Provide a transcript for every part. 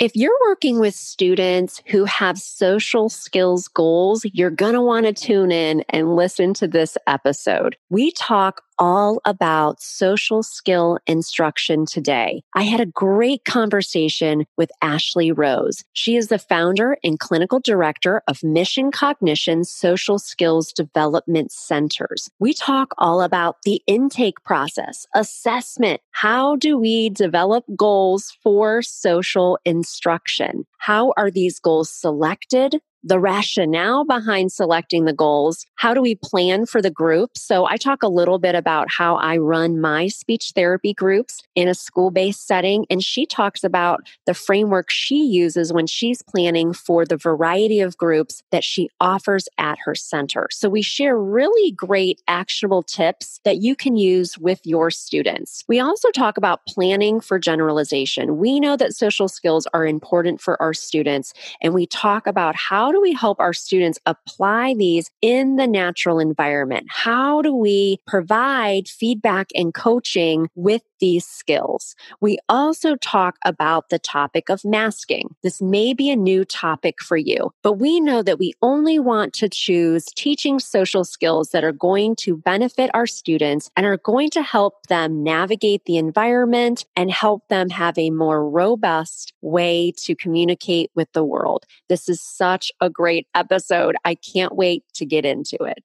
If you're working with students who have social skills goals, you're going to want to tune in and listen to this episode. We talk all about social skill instruction today. I had a great conversation with Ashley Rose. She is the founder and clinical director of Mission Cognition Social Skills Development Centers. We talk all about the intake process, assessment. How do we develop goals for social instruction? How are these goals selected? The rationale behind selecting the goals. How do we plan for the group? So I talk a little bit about how I run my speech therapy groups in a school based setting. And she talks about the framework she uses when she's planning for the variety of groups that she offers at her center. So we share really great actionable tips that you can use with your students. We also talk about planning for generalization. We know that social skills are important for our students, and we talk about how do we help our students apply these in the natural environment? How do we provide feedback and coaching with these skills? We also talk about the topic of masking. This may be a new topic for you, but we know that we only want to choose teaching social skills that are going to benefit our students and are going to help them navigate the environment and help them have a more robust way to communicate with the world. This is such a great episode. I can't wait to get into it.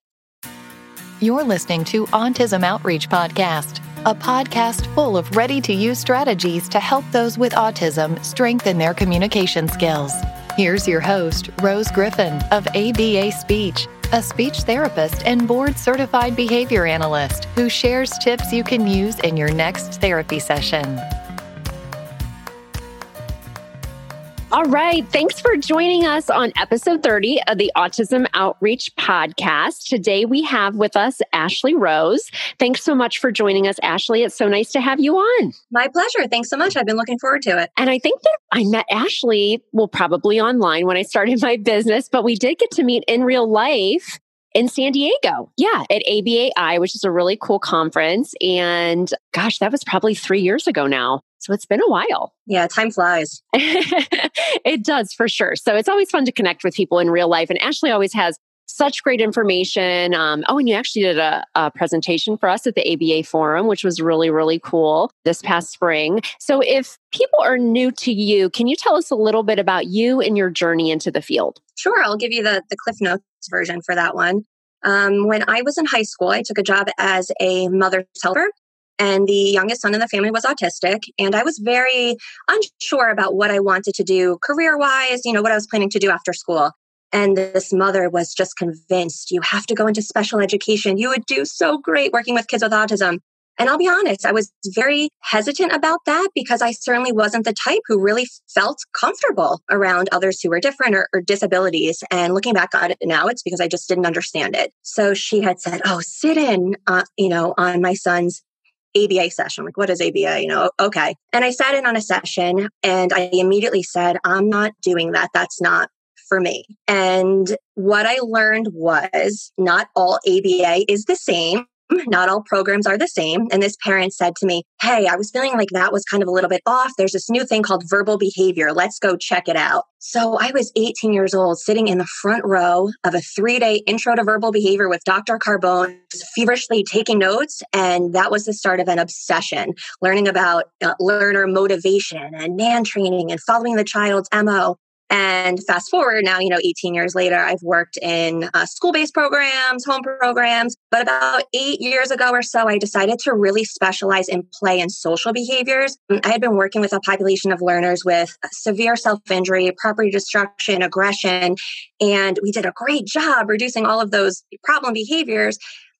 You're listening to Autism Outreach Podcast, a podcast full of ready to use strategies to help those with autism strengthen their communication skills. Here's your host, Rose Griffin of ABA Speech, a speech therapist and board certified behavior analyst who shares tips you can use in your next therapy session. All right. Thanks for joining us on episode 30 of the Autism Outreach Podcast. Today we have with us Ashley Rose. Thanks so much for joining us, Ashley. It's so nice to have you on. My pleasure. Thanks so much. I've been looking forward to it. And I think that I met Ashley, well, probably online when I started my business, but we did get to meet in real life in San Diego. Yeah, at ABAI, which is a really cool conference. And gosh, that was probably three years ago now. So it's been a while. Yeah, time flies. it does for sure. So it's always fun to connect with people in real life. And Ashley always has such great information. Um, oh, and you actually did a, a, presentation for us at the ABA Forum, which was really, really cool this past spring. So, if people are new to you, can you tell us a little bit about you and your journey into the field? Sure. I'll give you the, the Cliff Notes version for that one. Um, when I was in high school, I took a job as a mother's helper and the youngest son in the family was autistic and i was very unsure about what i wanted to do career wise you know what i was planning to do after school and this mother was just convinced you have to go into special education you would do so great working with kids with autism and I'll be honest, I was very hesitant about that because I certainly wasn't the type who really felt comfortable around others who were different or, or disabilities. And looking back on it now, it's because I just didn't understand it. So she had said, Oh, sit in, uh, you know, on my son's ABA session. Like, what is ABA? You know, okay. And I sat in on a session and I immediately said, I'm not doing that. That's not for me. And what I learned was not all ABA is the same. Not all programs are the same. And this parent said to me, Hey, I was feeling like that was kind of a little bit off. There's this new thing called verbal behavior. Let's go check it out. So I was 18 years old, sitting in the front row of a three day intro to verbal behavior with Dr. Carbone, feverishly taking notes. And that was the start of an obsession, learning about uh, learner motivation and mand training and following the child's MO. And fast forward now, you know, 18 years later, I've worked in uh, school based programs, home programs. But about eight years ago or so, I decided to really specialize in play and social behaviors. I had been working with a population of learners with severe self injury, property destruction, aggression. And we did a great job reducing all of those problem behaviors.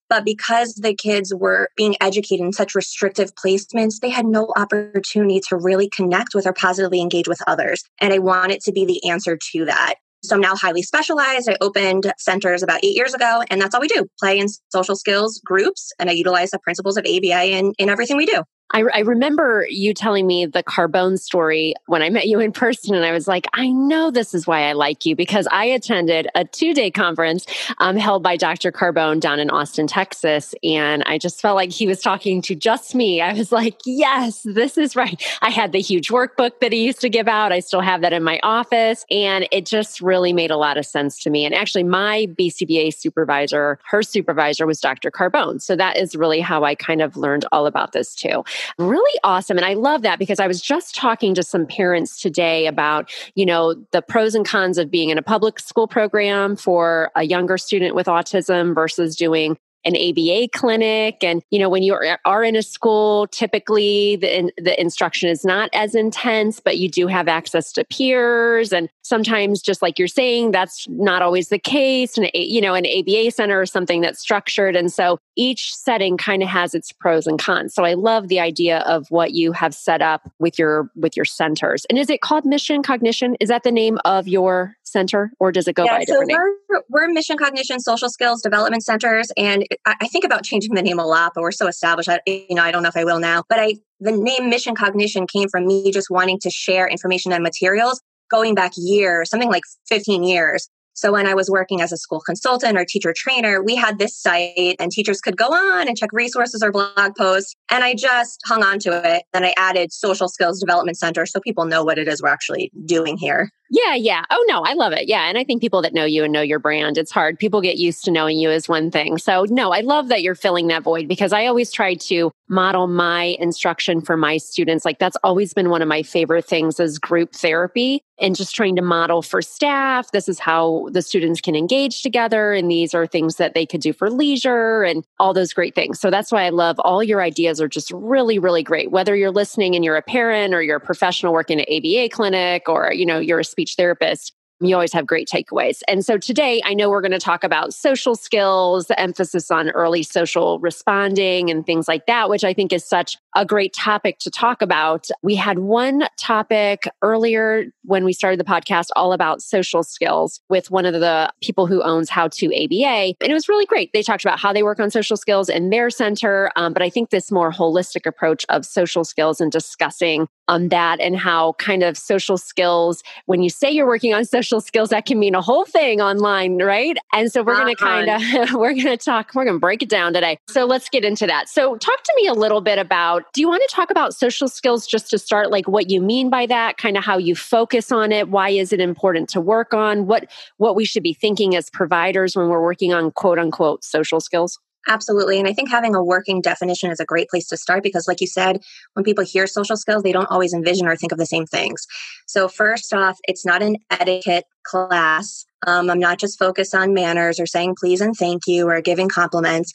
But because the kids were being educated in such restrictive placements, they had no opportunity to really connect with or positively engage with others. And I wanted to be the answer to that. So I'm now highly specialized. I opened centers about eight years ago, and that's all we do play and social skills groups. And I utilize the principles of ABA in, in everything we do. I, I, remember you telling me the Carbone story when I met you in person, and I was like, I know this is why I like you because I attended a two day conference um, held by Dr. Carbone down in Austin, Texas. And I just felt like he was talking to just me. I was like, yes, this is right. I had the huge workbook that he used to give out. I still have that in my office. And it just really made a lot of sense to me. And actually, my BCBA supervisor, her supervisor was Dr. Carbone. So that is really how I kind of learned all about this too. Really awesome. And I love that because I was just talking to some parents today about, you know, the pros and cons of being in a public school program for a younger student with autism versus doing an ABA clinic. And, you know, when you are in a school, typically the, the instruction is not as intense, but you do have access to peers. And sometimes, just like you're saying, that's not always the case. And, you know, an ABA center or something that's structured. And so each setting kind of has its pros and cons. So I love the idea of what you have set up with your, with your centers. And is it called Mission Cognition? Is that the name of your center or does it go yeah, by so we're, we're mission cognition social skills development centers and I think about changing the name a lot, but we're so established. I, you know, I don't know if I will now. But I, the name Mission Cognition came from me just wanting to share information and materials going back years, something like 15 years. So when I was working as a school consultant or teacher trainer, we had this site and teachers could go on and check resources or blog posts. And I just hung on to it. Then I added social skills development center so people know what it is we're actually doing here. Yeah, yeah. Oh no, I love it. Yeah. And I think people that know you and know your brand, it's hard. People get used to knowing you as one thing. So no, I love that you're filling that void because I always try to model my instruction for my students. Like that's always been one of my favorite things is group therapy and just trying to model for staff. This is how the students can engage together. And these are things that they could do for leisure and all those great things. So that's why I love all your ideas are just really, really great. Whether you're listening and you're a parent or you're a professional working at ABA clinic or, you know, you're a speech therapist, you always have great takeaways. And so today, I know we're going to talk about social skills, the emphasis on early social responding and things like that, which I think is such a great topic to talk about. We had one topic earlier when we started the podcast all about social skills with one of the people who owns How to ABA. And it was really great. They talked about how they work on social skills in their center. Um, but I think this more holistic approach of social skills and discussing um, that and how kind of social skills, when you say you're working on social skills, that can mean a whole thing online, right? And so we're going to kind of, we're going to talk, we're going to break it down today. So let's get into that. So talk to me a little bit about, do you want to talk about social skills just to start, like what you mean by that, kind of how you focus on it? Why is it important to work on? What, what we should be thinking as providers when we're working on quote unquote social skills? Absolutely. And I think having a working definition is a great place to start because, like you said, when people hear social skills, they don't always envision or think of the same things. So, first off, it's not an etiquette class. Um, I'm not just focused on manners or saying please and thank you or giving compliments.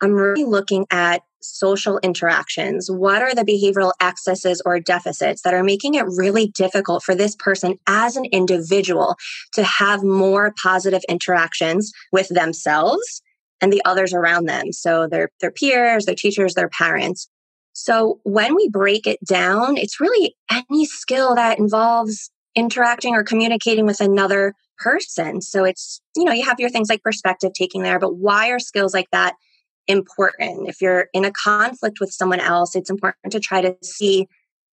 I'm really looking at social interactions. What are the behavioral excesses or deficits that are making it really difficult for this person as an individual to have more positive interactions with themselves and the others around them. So their, their peers, their teachers, their parents. So when we break it down, it's really any skill that involves interacting or communicating with another person. So it's, you know, you have your things like perspective taking there, but why are skills like that important? If you're in a conflict with someone else, it's important to try to see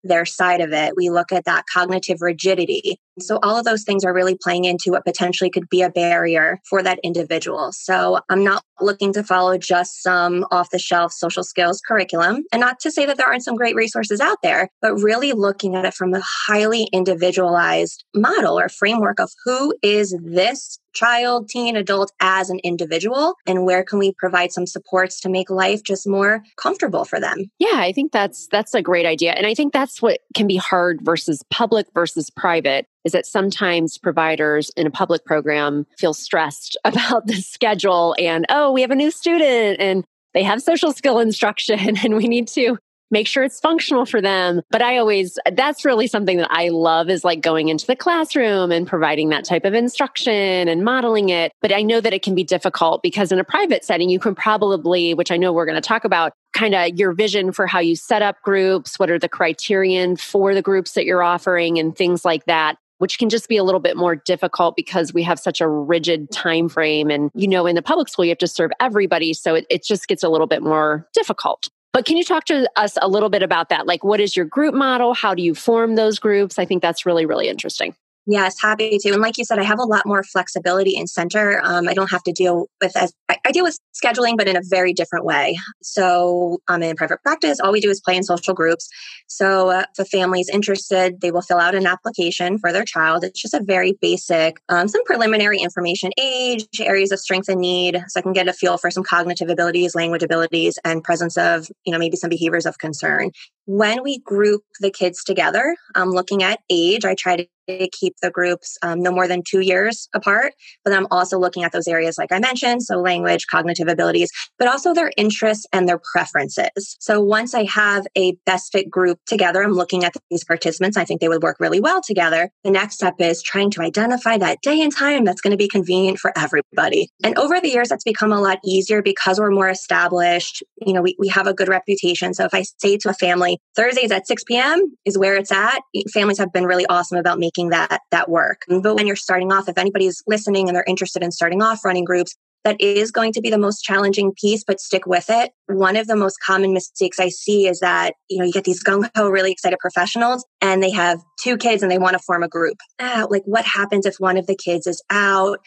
their side of it. We look at that cognitive rigidity. So all of those things are really playing into what potentially could be a barrier for that individual. So I'm not looking to follow just some off the shelf social skills curriculum. And not to say that there aren't some great resources out there, but really looking at it from a highly individualized model or framework of who is this child, teen, adult as an individual and where can we provide some supports to make life just more comfortable for them. Yeah, I think that's that's a great idea. And I think that's what can be hard versus public versus private is that sometimes providers in a public program feel stressed about the schedule and oh, we have a new student and they have social skill instruction and we need to make sure it's functional for them. But I always, that's really something that I love is like going into the classroom and providing that type of instruction and modeling it. But I know that it can be difficult because in a private setting, you can probably, which I know we're going to talk about, kind of your vision for how you set up groups, what are the criterion for the groups that you're offering and things like that which can just be a little bit more difficult because we have such a rigid time frame and you know in the public school you have to serve everybody so it, it just gets a little bit more difficult But can you talk to us a little bit about that? Like, what is your group model? How do you form those groups? I think that's really, really interesting. Yes, happy to. And like you said, I have a lot more flexibility in center. Um, I don't have to deal with as I, deal with scheduling, but in a very different way. So I'm um, in private practice. All we do is play in social groups. So uh, if a family is interested, they will fill out an application for their child. It's just a very basic, um, some preliminary information, age, areas of strength and need, so I can get a feel for some cognitive abilities, language abilities, and presence of, you know, maybe some behaviors of concern. When we group the kids together, I'm um, looking at age, I try to keep the groups um, no more than two years apart. But I'm also looking at those areas, like I mentioned, so language, cognitive abilities, but also their interests and their preferences. So once I have a best fit group together, I'm looking at these participants. I think they would work really well together. The next step is trying to identify that day and time that's going to be convenient for everybody. And over the years, that's become a lot easier because we're more established. You know, we, we have a good reputation. So if I say to a family, Thursdays at 6 p.m. is where it's at. Families have been really awesome about making that that work. But when you're starting off, if anybody's listening and they're interested in starting off running groups, that is going to be the most challenging piece, but stick with it. One of the most common mistakes I see is that, you know, you get these gung ho, really excited professionals and they have two kids and they want to form a group. Ah, like what happens if one of the kids is out?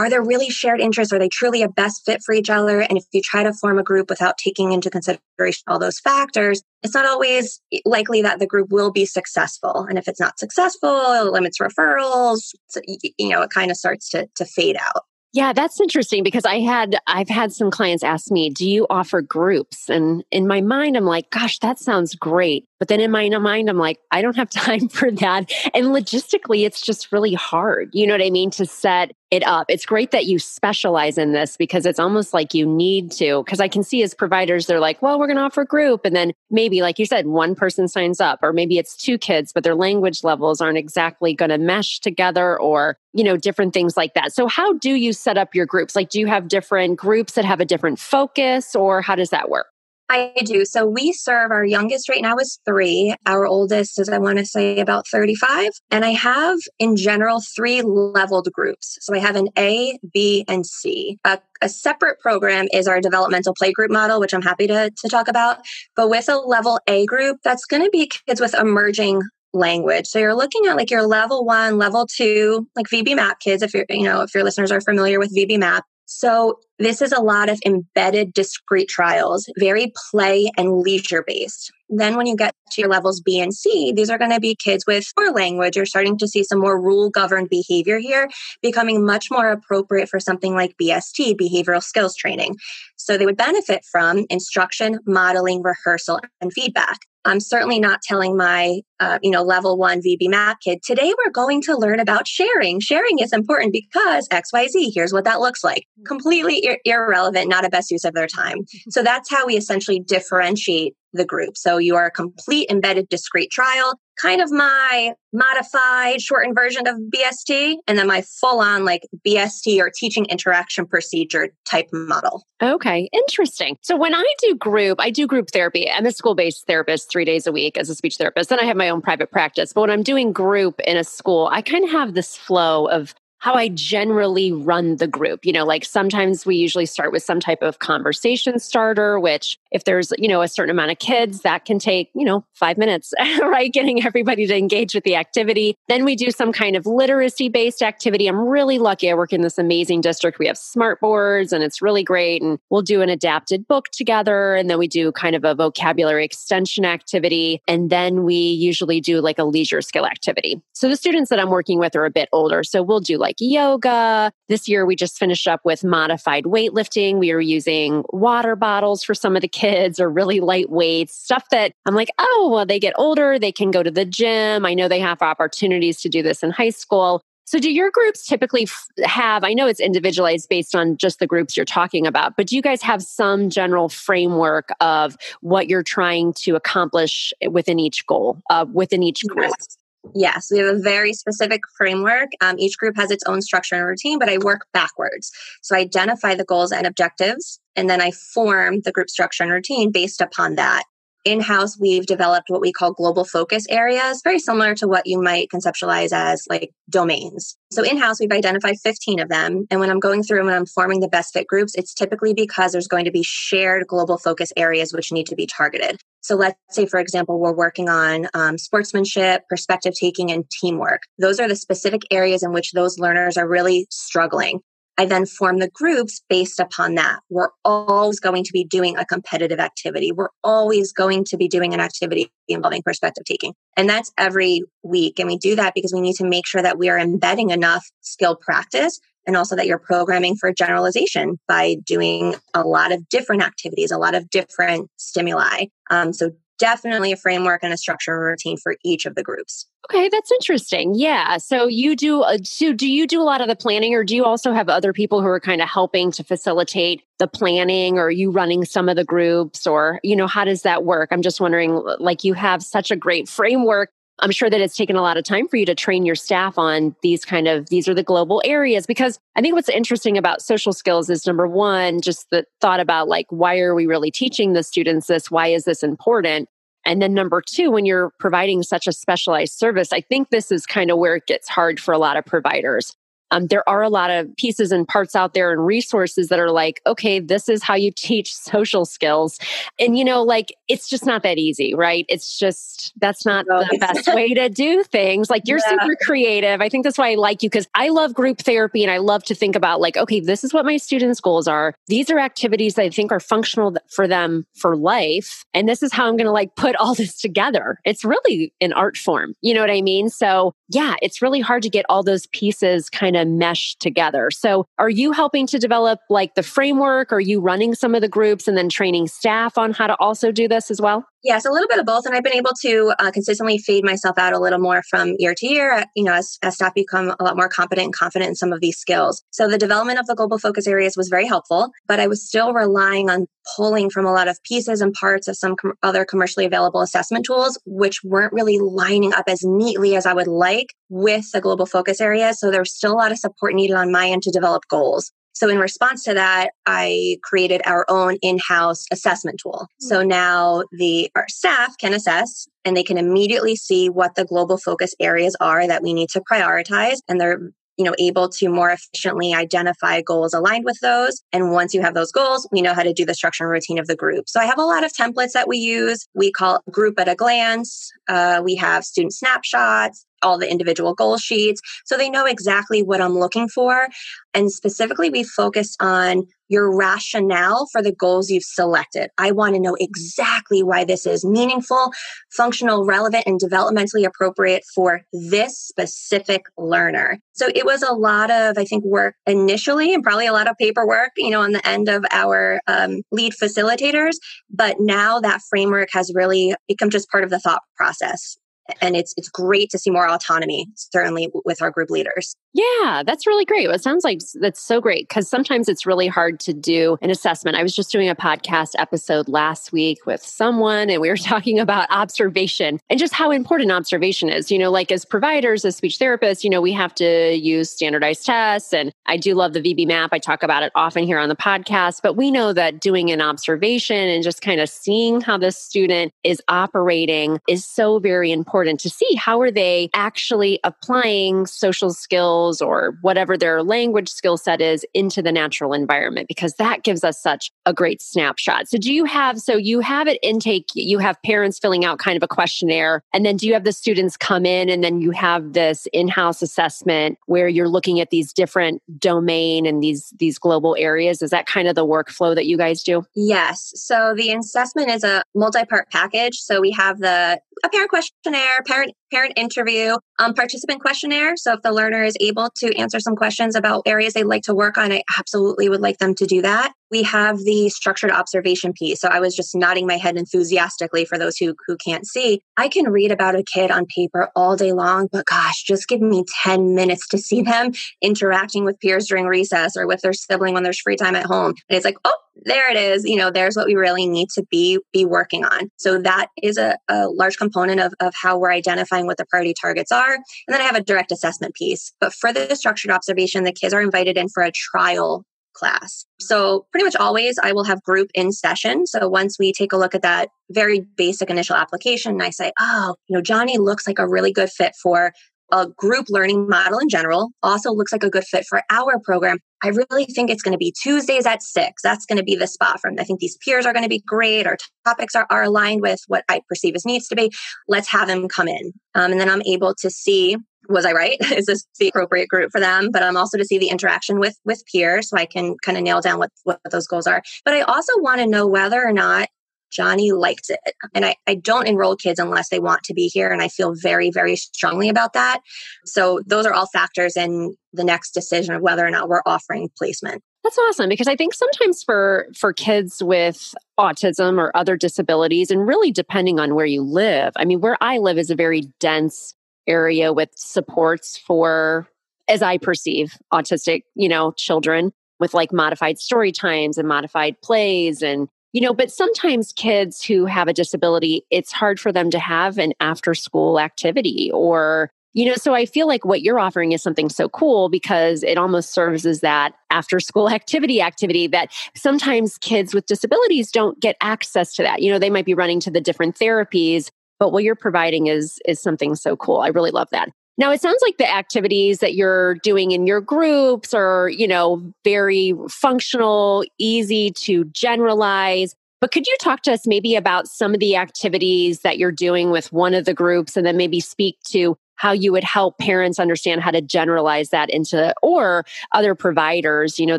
Are there really shared interests? Are they truly a best fit for each other? And if you try to form a group without taking into consideration all those factors, it's not always likely that the group will be successful. And if it's not successful, it limits referrals. So, you know, it kind of starts to, to fade out. Yeah, that's interesting because I had I've had some clients ask me, "Do you offer groups?" And in my mind I'm like, "Gosh, that sounds great." But then in my mind I'm like, "I don't have time for that." And logistically, it's just really hard. You know what I mean to set it up. It's great that you specialize in this because it's almost like you need to. Because I can see as providers, they're like, well, we're going to offer a group. And then maybe, like you said, one person signs up, or maybe it's two kids, but their language levels aren't exactly going to mesh together or, you know, different things like that. So, how do you set up your groups? Like, do you have different groups that have a different focus, or how does that work? I do. So we serve our youngest right now is three. Our oldest is, I want to say, about 35. And I have, in general, three leveled groups. So I have an A, B, and C. A, a separate program is our developmental playgroup model, which I'm happy to, to talk about. But with a level A group, that's going to be kids with emerging language. So you're looking at like your level one, level two, like VB-MAPP kids, if you're, you know, if your listeners are familiar with VB-MAPP. So this is a lot of embedded discrete trials, very play and leisure based. Then when you get to your levels B and C, these are going to be kids with more language. You're starting to see some more rule governed behavior here becoming much more appropriate for something like BST, behavioral skills training. So they would benefit from instruction, modeling, rehearsal, and feedback. I'm certainly not telling my, uh, you know, level one VB-MAPP kid, today we're going to learn about sharing. Sharing is important because XYZ, here's what that looks like. Completely ir- irrelevant, not a best use of their time. So that's how we essentially differentiate the group. So you are a complete embedded discrete trial, kind of my modified shortened version of BST, and then my full on like BST or teaching interaction procedure type model. Okay, interesting. So when I do group, I do group therapy. I'm a school based therapist three days a week as a speech therapist. Then I have my own private practice. But when I'm doing group in a school, I kind of have this flow of how I generally run the group. You know, like sometimes we usually start with some type of conversation starter, which if there's, you know, a certain amount of kids, that can take, you know, five minutes, right? Getting everybody to engage with the activity. Then we do some kind of literacy based activity. I'm really lucky. I work in this amazing district. We have smart boards and it's really great. And we'll do an adapted book together. And then we do kind of a vocabulary extension activity. And then we usually do like a leisure skill activity. So the students that I'm working with are a bit older. So we'll do like yoga. This year, we just finished up with modified weightlifting. We are using water bottles for some of the kids or really light weights, stuff that I'm like, oh, well, they get older, they can go to the gym. I know they have opportunities to do this in high school. So, do your groups typically have? I know it's individualized based on just the groups you're talking about, but do you guys have some general framework of what you're trying to accomplish within each goal, uh, within each group? Yes. Yes, we have a very specific framework. Um, each group has its own structure and routine, but I work backwards. So I identify the goals and objectives, and then I form the group structure and routine based upon that. in house, we've developed what we call global focus areas, very similar to what you might conceptualize as like domains. So in house, we've identified 15 of them. And when I'm going through and I'm forming the best fit groups, it's typically because there's going to be shared global focus areas which need to be targeted. So let's say, for example, we're working on um, sportsmanship, perspective taking, and teamwork. Those are the specific areas in which those learners are really struggling. I then form the groups based upon that. We're always going to be doing a competitive activity. We're always going to be doing an activity involving perspective taking. And that's every week. And we do that because we need to make sure that we are embedding enough skill practice and also that you're programming for generalization by doing a lot of different activities, a lot of different stimuli. Um, so definitely a framework and a structure routine for each of the groups. Okay, that's interesting. Yeah. So you do uh, so do you do a lot of the planning or do you also have other people who are kind of helping to facilitate the planning or you running some of the groups or you know how does that work? I'm just wondering like you have such a great framework I'm sure that it's taken a lot of time for you to train your staff on these kind of these are the global areas because I think what's interesting about social skills is number one, just the thought about like why are we really teaching the students this? Why is this important? And then number two, when you're providing such a specialized service, I think this is kind of where it gets hard for a lot of providers. Um, there are a lot of pieces and parts out there and resources that are like, okay, this is how you teach social skills. And, you know, like it's just not that easy, right? It's just, that's not no, the best way to do things. Like you're yeah. super creative. I think that's why I like you because I love group therapy and I love to think about like, okay, this is what my students' goals are. These are activities that I think are functional for them for life. And this is how I'm going to like put all this together. It's really an art form. You know what I mean? So yeah, it's really hard to get all those pieces kind of meshed together. So are you helping to develop like the framework? Are you running some of the groups and then training staff on how to also do this as well? Yes, a little bit of both. And I've been able to uh, consistently fade myself out a little more from year to year, uh, you know, as, as staff become a lot more competent and confident in some of these skills. So the development of the global focus areas was very helpful, but I was still relying on pulling from a lot of pieces and parts of some com- other commercially available assessment tools, which weren't really lining up as neatly as I would like with the global focus areas. So there was still a lot of support needed on my end to develop goals. So in response to that, I created our own in-house assessment tool. Mm-hmm. So now the our staff can assess and they can immediately see what the global focus areas are that we need to prioritize and they're you know able to more efficiently identify goals aligned with those. And once you have those goals we know how to do the structure and routine of the group. So i have a lot of templates that we use. We call group at a glance. Uh, we have student snapshots all the individual goal sheets. So they know exactly what I'm looking for. And specifically, we focused on your rationale for the goals you've selected. I want to know exactly why this is meaningful, functional, relevant, and developmentally appropriate for this specific learner. So it was a lot of, I think, work initially and probably a lot of paperwork, you know, on the end of our um, lead facilitators. But now that framework has really become just part of the thought process and it's it's great to see more autonomy certainly with our group leaders yeah that's really great. It sounds like that's so great because sometimes it's really hard to do an assessment. I was just doing a podcast episode last week with someone and we were talking about observation and just how important observation is. You know like as providers as speech therapists you know we have to use standardized tests and i do love the VB-MAPP. I talk about it often here on the podcast but we know that doing an observation and just kind of seeing how the student is operating is so very important to see how are they actually applying social skills or whatever their language skill set is into the natural environment because that gives us such a great snapshot. So do you have so you have it intake you have parents filling out kind of a questionnaire and then do you have the students come in and then you have this in-house assessment where you're looking at these different domain and these these global areas is that kind of the workflow that you guys do? Yes. So the assessment is a multi-part package. So we have the a parent questionnaire, parent parent interview, um, participant questionnaire. So if the learner is able to answer some questions about areas they'd like to work on, I absolutely would like them to do that. We have the structured observation piece. So I was just nodding my head enthusiastically for those who, who can't see. I can read about a kid on paper all day long, but gosh, just give me 10 minutes to see them interacting with peers during recess or with their sibling when there's free time at home. And it's like, oh, there it is. You know, there's what we really need to be be working on. So that is a, a large component of, of how we're identifying what the priority targets are. And then I have a direct assessment piece. But for the structured observation, the kids are invited in for a trial class. So, pretty much always, I will have group in session. So, once we take a look at that very basic initial application, and I say, oh, you know, Johnny looks like a really good fit for a group learning model in general also looks like a good fit for our program. I really think it's going to be Tuesdays at six. That's going to be the spot for them. I think these peers are going to be great. Our topics are, are aligned with what I perceive as needs to be. Let's have them come in. Um, and then I'm able to see was I right? Is this the appropriate group for them? But I'm also to see the interaction with with peers so I can kind of nail down what, what those goals are. But I also want to know whether or not Johnny liked it. And I, I don't enroll kids unless they want to be here. And I feel very, very strongly about that. So those are all factors in the next decision of whether or not we're offering placement. That's awesome because I think sometimes for for kids with autism or other disabilities and really depending on where you live. I mean where I live is a very dense area with supports for as I perceive autistic, you know, children with like modified story times and modified plays and you know, but sometimes kids who have a disability, it's hard for them to have an after school activity or, you know, so I feel like what you're offering is something so cool because it almost serves as that after school activity activity that sometimes kids with disabilities don't get access to that. You know, they might be running to the different therapies, but what you're providing is is something so cool. I really love that. Now, it sounds like the activities that you're doing in your groups are, you know, very functional, easy to generalize. But could you talk to us maybe about some of the activities that you're doing with one of the groups and then maybe speak to how you would help parents understand how to generalize that into or other providers you know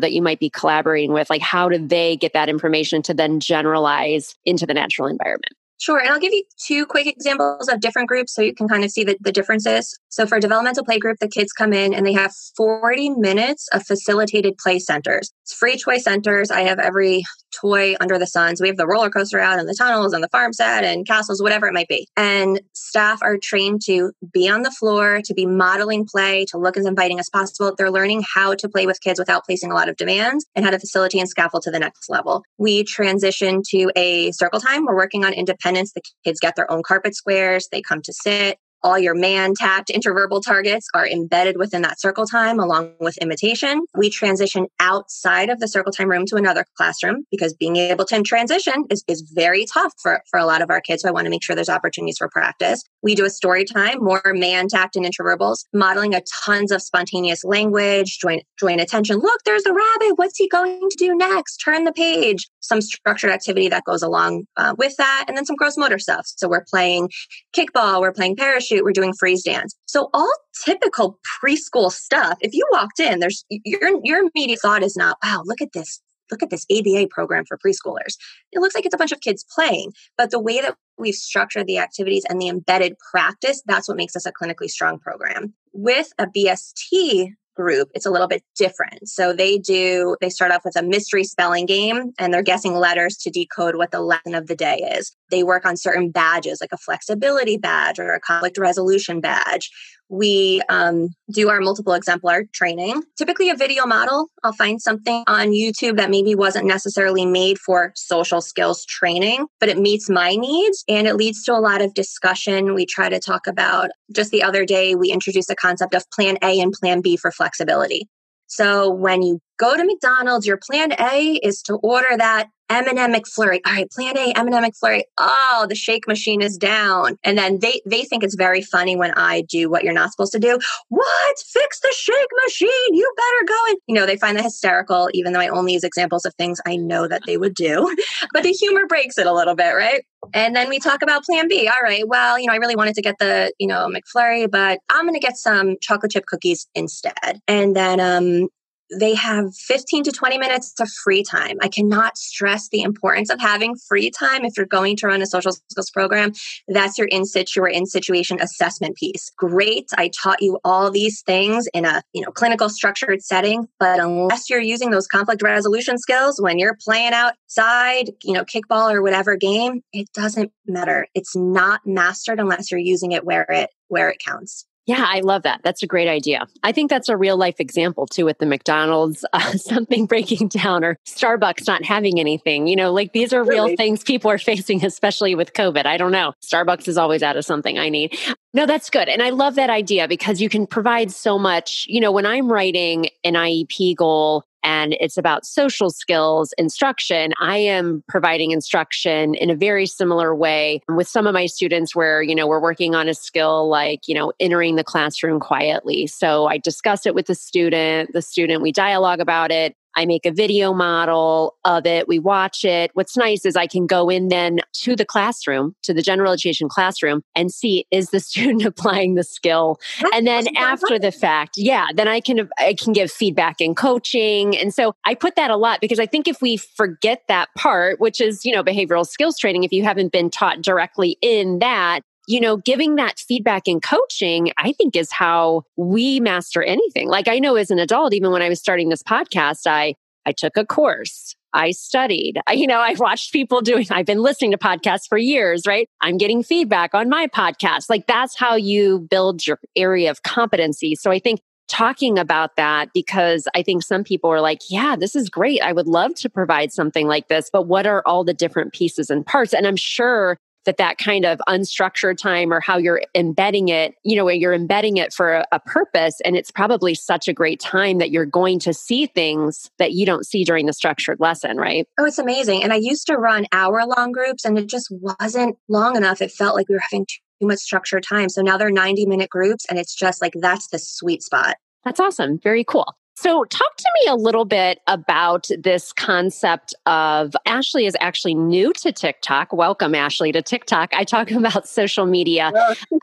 that you might be collaborating with like how do they get that information to then generalize into the natural environment Sure. And I'll give you two quick examples of different groups so you can kind of see the, the differences. So for developmental play group, the kids come in and they have 40 minutes of facilitated play centers. It's free toy centers. I have every toy under the sun. So we have the roller coaster out and the tunnels and the farm set and castles, whatever it might be. And staff are trained to be on the floor, to be modeling play, to look as inviting as possible. They're learning how to play with kids without placing a lot of demands and how to facilitate and scaffold to the next level. We transition to a circle time. We're working on The kids get their own carpet squares. They come to sit all your mand tact intraverbal targets are embedded within that circle time along with imitation. We transition outside of the circle time room to another classroom because being able to transition is, is very tough for, for a lot of our kids. So I want to make sure there's opportunities for practice. We do a story time, more mand tact and intraverbals, modeling a tons of spontaneous language, joint, joint attention. Look, there's a rabbit. What's he going to do next? Turn the page. Some structured activity that goes along uh, with that. And then some gross motor stuff. So we're playing kickball, we're playing parachute we're doing freeze dance. So all typical preschool stuff. If you walked in, there's your your immediate thought is not, wow, look at this. Look at this ABA program for preschoolers. It looks like it's a bunch of kids playing, but the way that we've structured the activities and the embedded practice, that's what makes us a clinically strong program. With a BST group, it's a little bit different. So they do, they start off with a mystery spelling game and they're guessing letters to decode what the lesson of the day is. They work on certain badges, like a flexibility badge or a conflict resolution badge we um, do our multiple exemplar training. Typically, a video model, I'll find something on YouTube that maybe wasn't necessarily made for social skills training, but it meets my needs and it leads to a lot of discussion. We try to talk about just the other day, we introduced the concept of plan A and plan B for flexibility. So when you go to McDonald's, your plan A is to order that M&M McFlurry. All right, plan A, M&M McFlurry. Oh, the shake machine is down. And then they, they think it's very funny when I do what you're not supposed to do. What? Fix the shake machine. You better go and, you know, they find that hysterical, even though I only use examples of things I know that they would do. but the humor breaks it a little bit, right? And then we talk about plan B. All right, well, you know, I really wanted to get the, you know, McFlurry, but I'm going to get some chocolate chip cookies instead. And then um, they have 15 to 20 minutes of free time. I cannot stress the importance of having free time if you're going to run a social skills program. That's your in situ or in situation assessment piece. Great. I taught you all these things in a, you know, clinical structured setting, but unless you're using those conflict resolution skills when you're playing outside, you know, kickball or whatever game, it doesn't matter. It's not mastered unless you're using it where it where it counts. Yeah, I love that. That's a great idea. I think that's a real life example too with the McDonald's, uh, something breaking down or Starbucks not having anything. You know, like these are real things people are facing, especially with COVID. I don't know. Starbucks is always out of something I need. No, that's good. And I love that idea because you can provide so much. You know, when I'm writing an IEP goal, and it's about social skills instruction. I am providing instruction in a very similar way with some of my students where, you know, we're working on a skill like, you know, entering the classroom quietly. So I discuss it with the student, the student, we dialogue about it. I make a video model of it. We watch it. What's nice is I can go in then to the classroom, to the general education classroom and see is the student applying the skill. And then after the fact, yeah, then I can I can give feedback and coaching. And so I put that a lot because I think if we forget that part, which is, you know, behavioral skills training, if you haven't been taught directly in that, you know, giving that feedback and coaching, I think is how we master anything. Like I know as an adult, even when I was starting this podcast, I, I took a course. I studied. I, you know, I watched people doing, I've been listening to podcasts for years, right? I'm getting feedback on my podcast. Like that's how you build your area of competency. So I think talking about that because I think some people are like, yeah, this is great. I would love to provide something like this, but what are all the different pieces and parts? And I'm sure that that kind of unstructured time or how you're embedding it, you know, where you're embedding it for a, a, purpose. And it's probably such a great time that you're going to see things that you don't see during the structured lesson, right? Oh, it's amazing. And I used to run hour long groups and it just wasn't long enough. It felt like we were having too much structured time. So now they're 90 minute groups and it's just like that's the sweet spot. That's awesome. Very cool. So, talk to me a little bit about this concept of Ashley is actually new to TikTok. Welcome, Ashley, to TikTok. I talk about social media.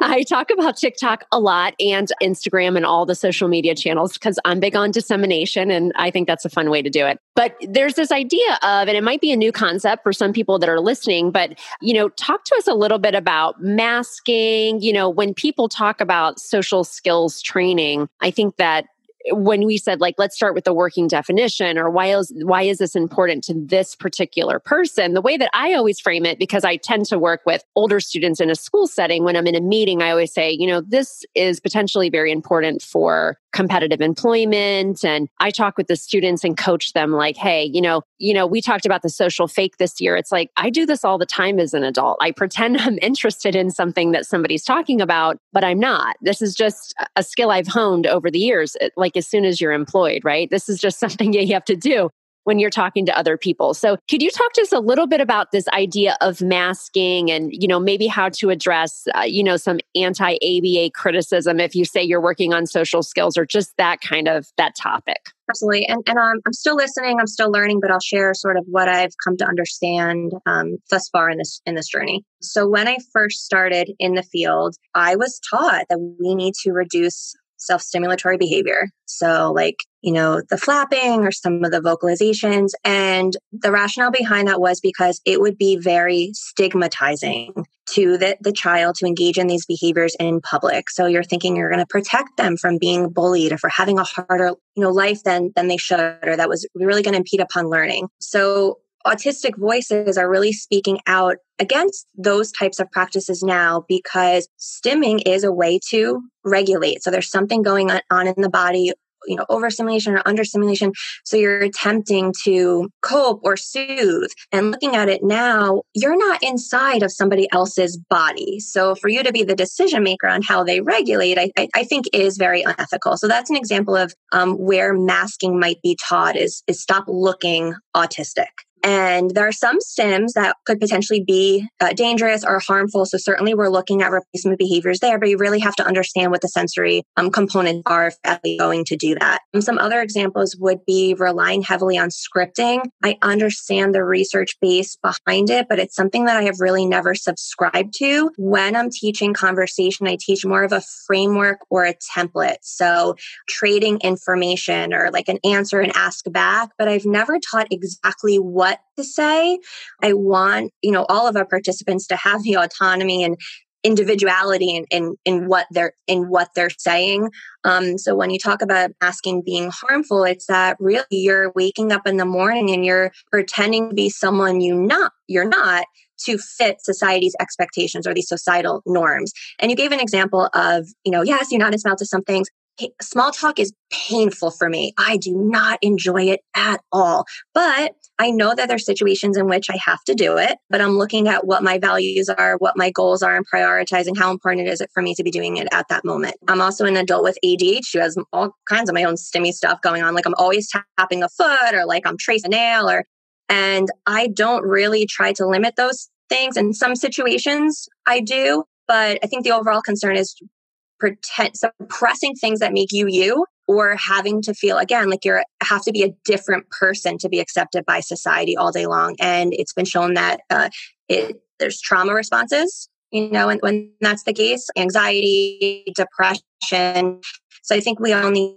I talk about TikTok a lot and Instagram and all the social media channels because I'm big on dissemination and I think that's a fun way to do it. But there's this idea of, and it might be a new concept for some people that are listening, but, you know, talk to us a little bit about masking. You know, when people talk about social skills training, I think that when we said like let's start with the working definition or why is why is this important to this particular person? The way that i always frame it because i tend to work with older students in a school setting when i'm in a meeting i always say you know this is potentially very important for competitive employment and i talk with the students and coach them like hey you know you know we talked about the social fake this year. It's like i do this all the time as an adult. I pretend i'm interested in something that somebody's talking about but i'm not. This is just a skill i've honed over the years like as soon as you're employed right? This is just something you have to do when you're talking to other people. So, could you talk to us a little bit about this idea of masking and, you know, maybe how to address, uh, you know, some anti ABA criticism if you say you're working on social skills or just that kind of that topic? Absolutely. And, and um, I'm still listening, I'm still learning, but I'll share sort of what I've come to understand um, thus far in this in this journey. So when I first started in the field, I was taught that we need to reduce self stimulatory behavior. So, like, you know, the flapping or some of the vocalizations. And the rationale behind that was because it would be very stigmatizing to the, the child to engage in these behaviors in public. So you're thinking you're going to protect them from being bullied or for having a harder, you know, life than, than they should, or that was really going to impede upon learning. So autistic voices are really speaking out against those types of practices now because stimming is a way to regulate. So there's something going on in the body you know overstimulation or understimulation. So you're attempting to cope or soothe. And looking at it now you're not inside of somebody else's body. So for you to be the decision maker on how they regulate i, I think is very unethical. So that's an example of um, where masking might be taught is is stop looking autistic and there are some stims that could potentially be uh, dangerous or harmful. So certainly we're looking at replacement behaviors there, but you really have to understand what the sensory um, components are if going to do that. Um, some other examples would be relying heavily on scripting. I understand the research base behind it, but it's something that I have really never subscribed to. When I'm teaching conversation, I teach more of a framework or a template. So trading information or like an answer and ask back, but I've never taught exactly what what to say. I want, you know, all of our participants to have the autonomy and individuality in, in, in what they're in what they're saying. Um, so when you talk about masking being harmful, it's that really you're waking up in the morning and you're pretending to be someone you not you're not to fit society's expectations or these societal norms. And you gave an example of, you know, yes, you're not in smell to some things, small talk is painful for me. I do not enjoy it at all. But I know that there's situations in which I have to do it, but I'm looking at what my values are, what my goals are, and prioritizing how important it is for me to be doing it at that moment. I'm also an adult with ADHD who has all kinds of my own stimmy stuff going on. Like I'm always tapping a foot or like I'm tracing a nail or and I don't really try to limit those things. In some situations, I do, but I think the overall concern is pretend suppressing things that make you you or having to feel again like you're have to be a different person to be accepted by society all day long. And it's been shown that uh, it there's trauma responses you know and when that's the case anxiety depression. So i think we all need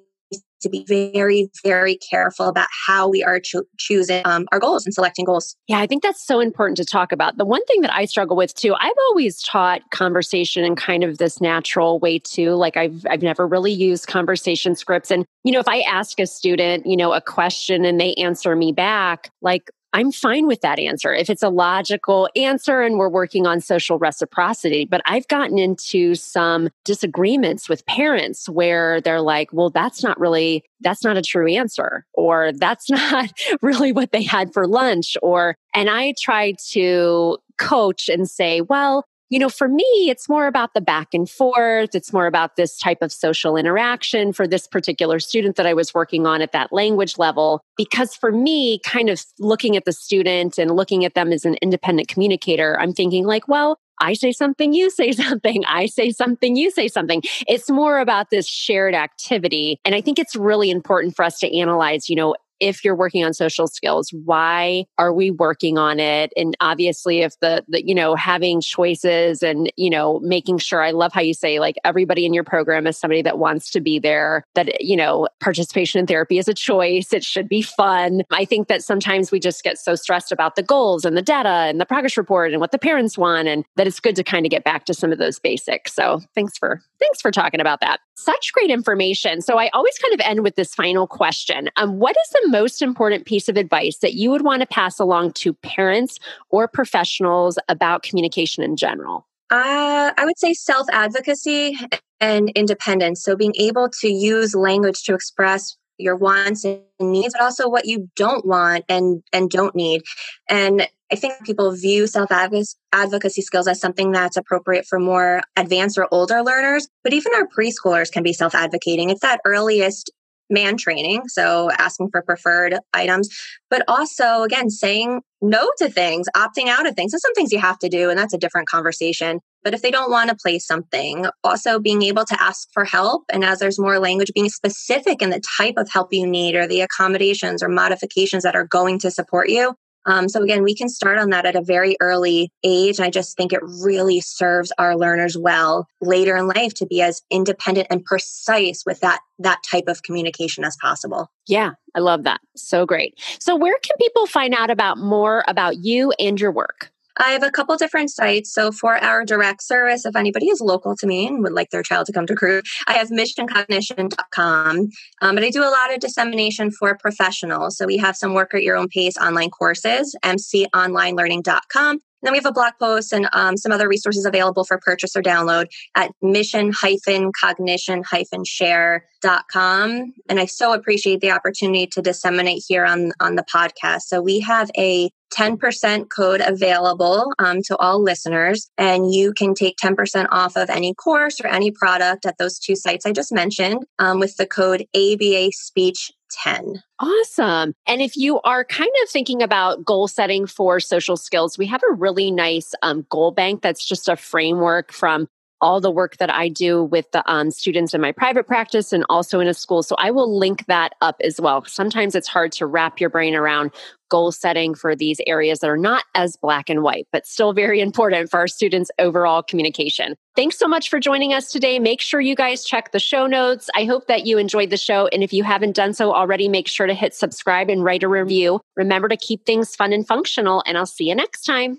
to be very, very careful about how we are cho- choosing um, our goals and selecting goals. Yeah, I think that's so important to talk about. The one thing that I struggle with too, I've always taught conversation in kind of this natural way too. Like I've I've never really used conversation scripts. And you know, if I ask a student, you know, a question and they answer me back, like I'm fine with that answer if it's a logical answer and we're working on social reciprocity. But I've gotten into some disagreements with parents where they're like, well, that's not really, that's not a true answer, or that's not really what they had for lunch. Or, and I try to coach and say, well, you know, for me, it's more about the back and forth. It's more about this type of social interaction for this particular student that I was working on at that language level. Because for me, kind of looking at the student and looking at them as an independent communicator, I'm thinking like, well, I say something, you say something. I say something, you say something. It's more about this shared activity. And I think it's really important for us to analyze, you know, if you're working on social skills why are we working on it? And obviously if the, the you know having choices and you know making sure i love how you say like everybody in your program is somebody that wants to be there that you know participation in therapy is a choice it should be fun. I think that sometimes we just get so stressed about the goals and the data and the progress report and what the parents want and that it's good to kind of get back to some of those basics. So thanks for thanks for talking about that such great information so i always kind of end with this final question um, what is the most important piece of advice that you would want to pass along to parents or professionals about communication in general? Uh, I would say self advocacy and independence. So being able to use language to express your wants and needs, but also what you don't want and and don't need. And I think people view self advocacy skills as something that's appropriate for more advanced or older learners, but even our preschoolers can be self advocating. It's that earliest mand training, so asking for preferred items, but also, again, saying no to things, opting out of things. There's some things you have to do, and that's a different conversation. But if they don't want to play something, also being able to ask for help. And as there's more language, being specific in the type of help you need or the accommodations or modifications that are going to support you. Um, so again, we can start on that at a very early age. I just think it really serves our learners well later in life to be as independent and precise with that, that type of communication as possible. Yeah, I love that. So great. So where can people find out about more about you and your work? I have a couple different sites. So for our direct service, if anybody is local to me and would like their child to come to crew, I have missioncognition.com. Um, but I do a lot of dissemination for professionals. So we have some work at your own pace online courses, mconlinelearning.com. Then we have a blog post and um, some other resources available for purchase or download at mission-cognition-share.com. And I so appreciate the opportunity to disseminate here on, on the podcast. So we have a 10% code available um, to all listeners, and you can take 10% off of any course or any product at those two sites I just mentioned um, with the code ABA Speech 10. Awesome. And if you are kind of thinking about goal setting for social skills, we have a really nice um, goal bank that's just a framework from all the work that I do with the um, students in my private practice and also in a school. So I will link that up as well. Sometimes it's hard to wrap your brain around goal setting for these areas that are not as black and white, but still very important for our students' overall communication. Thanks so much for joining us today. Make sure you guys check the show notes. I hope that you enjoyed the show. And if you haven't done so already, make sure to hit subscribe and write a review. Remember to keep things fun and functional, and I'll see you next time.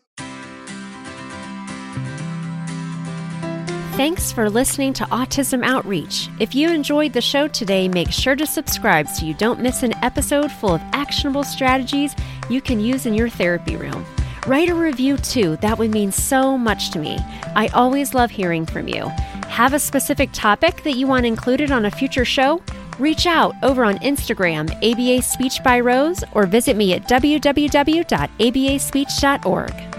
Thanks for listening to Autism Outreach. If you enjoyed the show today, make sure to subscribe so you don't miss an episode full of actionable strategies you can use in your therapy room. Write a review too, that would mean so much to me. I always love hearing from you. Have a specific topic that you want included on a future show? Reach out over on Instagram, ABA Speech by Rose, or visit me at www.abaspeech.org.